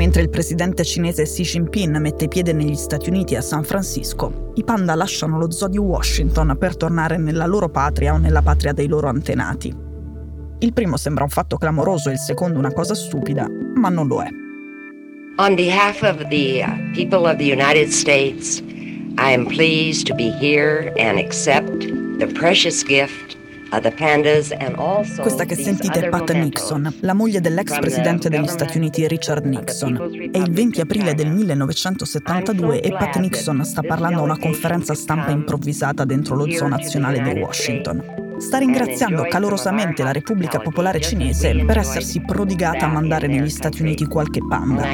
Mentre il presidente cinese Xi Jinping mette piede negli Stati Uniti a San Francisco, i panda lasciano lo zoo di Washington per tornare nella loro patria o nella patria dei loro antenati. Il primo sembra un fatto clamoroso il secondo una cosa stupida, ma non lo è. On behalf of the uh, people of the United States, I am pleased to be here and accept the precious gift questa che sentite è Pat Nixon, la moglie dell'ex presidente degli Stati Uniti Richard Nixon. È il 20 aprile del 1972 e Pat Nixon sta parlando a una conferenza stampa improvvisata dentro lo zoo nazionale di Washington sta ringraziando calorosamente la Repubblica Popolare Cinese per essersi prodigata a mandare negli Stati Uniti qualche panda.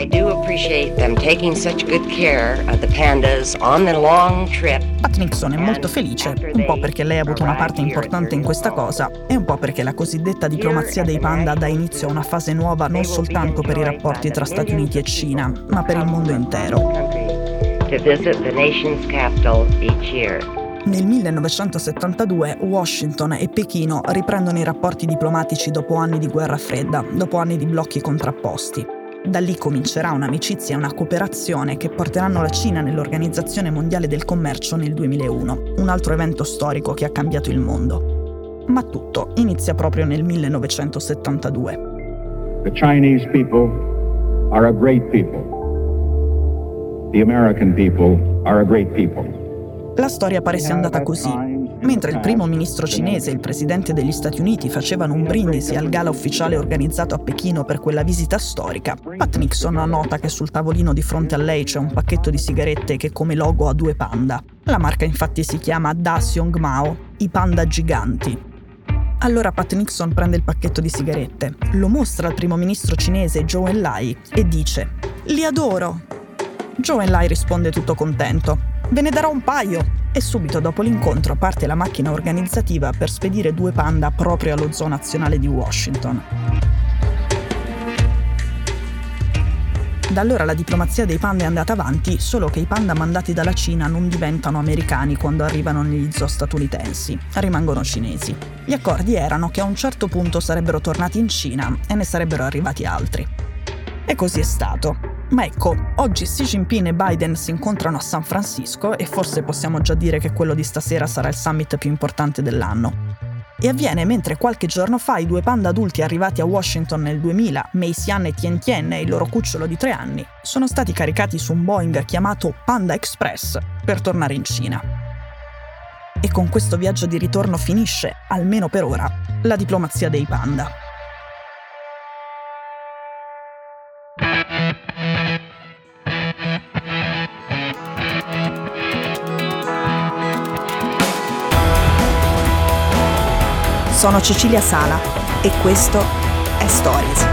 Pat Nixon è molto felice, un po' perché lei ha avuto una parte importante in questa cosa e un po' perché la cosiddetta diplomazia dei panda dà inizio a una fase nuova non soltanto per i rapporti tra Stati Uniti e Cina, ma per il mondo intero. To visit the nation's capital each year. Nel 1972 Washington e Pechino riprendono i rapporti diplomatici dopo anni di guerra fredda, dopo anni di blocchi contrapposti. Da lì comincerà un'amicizia e una cooperazione che porteranno la Cina nell'Organizzazione Mondiale del Commercio nel 2001, un altro evento storico che ha cambiato il mondo. Ma tutto inizia proprio nel 1972. The Chinese people are a great people. The American people are a great people. La storia pare sia andata così. Mentre il primo ministro cinese e il presidente degli Stati Uniti facevano un brindisi al gala ufficiale organizzato a Pechino per quella visita storica, Pat Nixon nota che sul tavolino di fronte a lei c'è un pacchetto di sigarette che come logo ha due panda. La marca infatti si chiama Da Xiong Mao, i panda giganti. Allora Pat Nixon prende il pacchetto di sigarette, lo mostra al primo ministro cinese Zhou Enlai e dice: Li adoro! Zhou Enlai risponde tutto contento. Ve ne darò un paio! E subito dopo l'incontro parte la macchina organizzativa per spedire due panda proprio allo zoo nazionale di Washington. Da allora la diplomazia dei panda è andata avanti, solo che i panda mandati dalla Cina non diventano americani quando arrivano negli zoo statunitensi, rimangono cinesi. Gli accordi erano che a un certo punto sarebbero tornati in Cina e ne sarebbero arrivati altri. E così è stato. Ma ecco, oggi Xi Jinping e Biden si incontrano a San Francisco e forse possiamo già dire che quello di stasera sarà il summit più importante dell'anno. E avviene mentre qualche giorno fa i due panda adulti arrivati a Washington nel 2000, Mei Xian e Tien Tien e il loro cucciolo di tre anni, sono stati caricati su un Boeing chiamato Panda Express per tornare in Cina. E con questo viaggio di ritorno finisce, almeno per ora, la diplomazia dei panda. Sono Cecilia Sala e questo è Stories.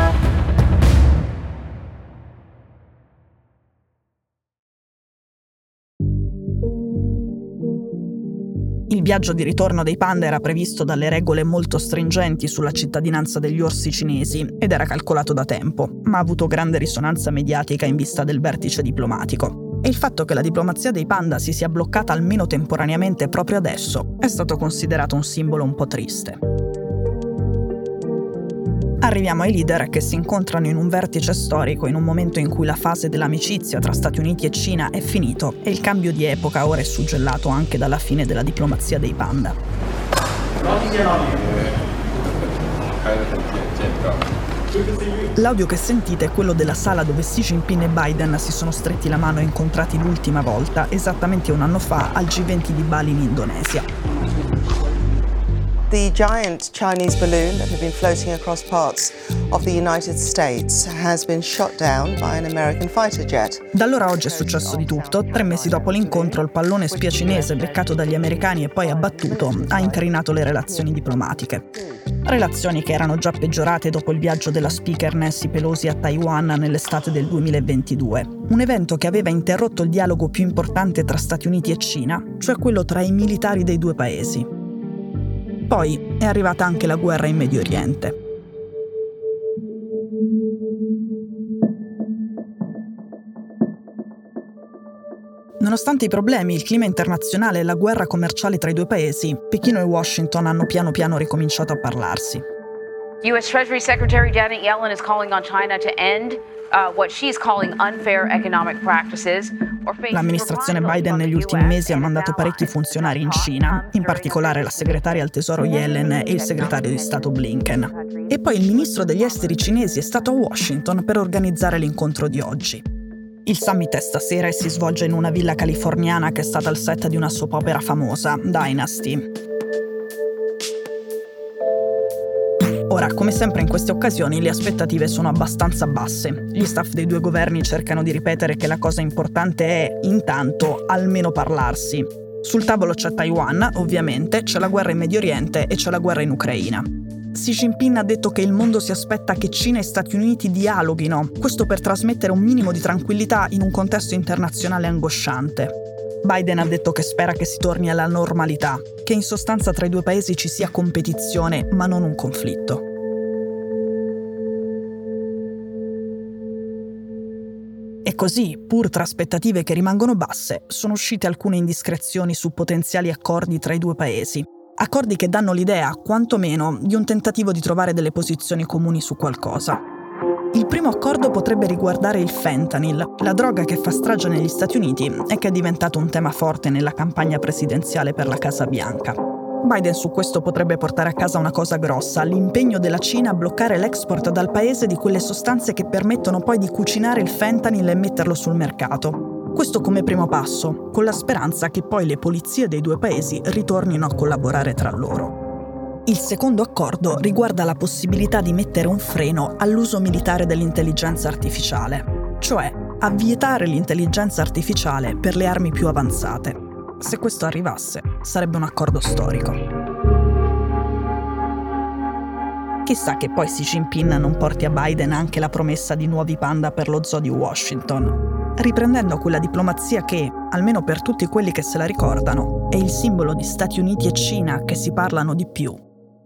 Il viaggio di ritorno dei panda era previsto dalle regole molto stringenti sulla cittadinanza degli orsi cinesi ed era calcolato da tempo, ma ha avuto grande risonanza mediatica in vista del vertice diplomatico. E il fatto che la diplomazia dei panda si sia bloccata almeno temporaneamente proprio adesso è stato considerato un simbolo un po' triste. Arriviamo ai leader che si incontrano in un vertice storico in un momento in cui la fase dell'amicizia tra Stati Uniti e Cina è finito e il cambio di epoca ora è suggellato anche dalla fine della diplomazia dei panda. L'audio che sentite è quello della sala dove Xi Jinping e Biden si sono stretti la mano e incontrati l'ultima volta, esattamente un anno fa, al G20 di Bali in Indonesia. The giant Chinese balloon that had been floating across parts of the United States has been shot down by an American fighter jet. Da allora oggi è successo di tutto. Tre mesi dopo l'incontro, il pallone spia cinese beccato dagli americani e poi abbattuto ha incarinato le relazioni diplomatiche. Relazioni che erano già peggiorate dopo il viaggio della speaker Nancy Pelosi a Taiwan nell'estate del 2022. Un evento che aveva interrotto il dialogo più importante tra Stati Uniti e Cina, cioè quello tra i militari dei due paesi. Poi è arrivata anche la guerra in Medio Oriente. Nonostante i problemi, il clima internazionale e la guerra commerciale tra i due paesi, Pechino e Washington hanno piano piano ricominciato a parlarsi. US Treasury Secretary Janet Yellen is calling on China to end L'amministrazione Biden negli ultimi mesi ha mandato parecchi funzionari in Cina, in particolare la segretaria al tesoro Yellen e il segretario di Stato Blinken. E poi il ministro degli esteri cinesi è stato a Washington per organizzare l'incontro di oggi. Il summit è stasera e si svolge in una villa californiana che è stata il set di una soap opera famosa, Dynasty. Ora, come sempre in queste occasioni, le aspettative sono abbastanza basse. Gli staff dei due governi cercano di ripetere che la cosa importante è, intanto, almeno parlarsi. Sul tavolo c'è Taiwan, ovviamente, c'è la guerra in Medio Oriente e c'è la guerra in Ucraina. Xi Jinping ha detto che il mondo si aspetta che Cina e Stati Uniti dialoghino, questo per trasmettere un minimo di tranquillità in un contesto internazionale angosciante. Biden ha detto che spera che si torni alla normalità, che in sostanza tra i due paesi ci sia competizione ma non un conflitto. E così, pur tra aspettative che rimangono basse, sono uscite alcune indiscrezioni su potenziali accordi tra i due paesi. Accordi che danno l'idea, quantomeno, di un tentativo di trovare delle posizioni comuni su qualcosa. Il primo accordo potrebbe riguardare il fentanyl, la droga che fa strage negli Stati Uniti e che è diventato un tema forte nella campagna presidenziale per la Casa Bianca. Biden su questo potrebbe portare a casa una cosa grossa, l'impegno della Cina a bloccare l'export dal paese di quelle sostanze che permettono poi di cucinare il fentanyl e metterlo sul mercato. Questo come primo passo, con la speranza che poi le polizie dei due paesi ritornino a collaborare tra loro. Il secondo accordo riguarda la possibilità di mettere un freno all'uso militare dell'intelligenza artificiale, cioè a vietare l'intelligenza artificiale per le armi più avanzate. Se questo arrivasse, sarebbe un accordo storico. Chissà che poi Xi Jinping non porti a Biden anche la promessa di nuovi panda per lo zoo di Washington, riprendendo quella diplomazia che, almeno per tutti quelli che se la ricordano, è il simbolo di Stati Uniti e Cina che si parlano di più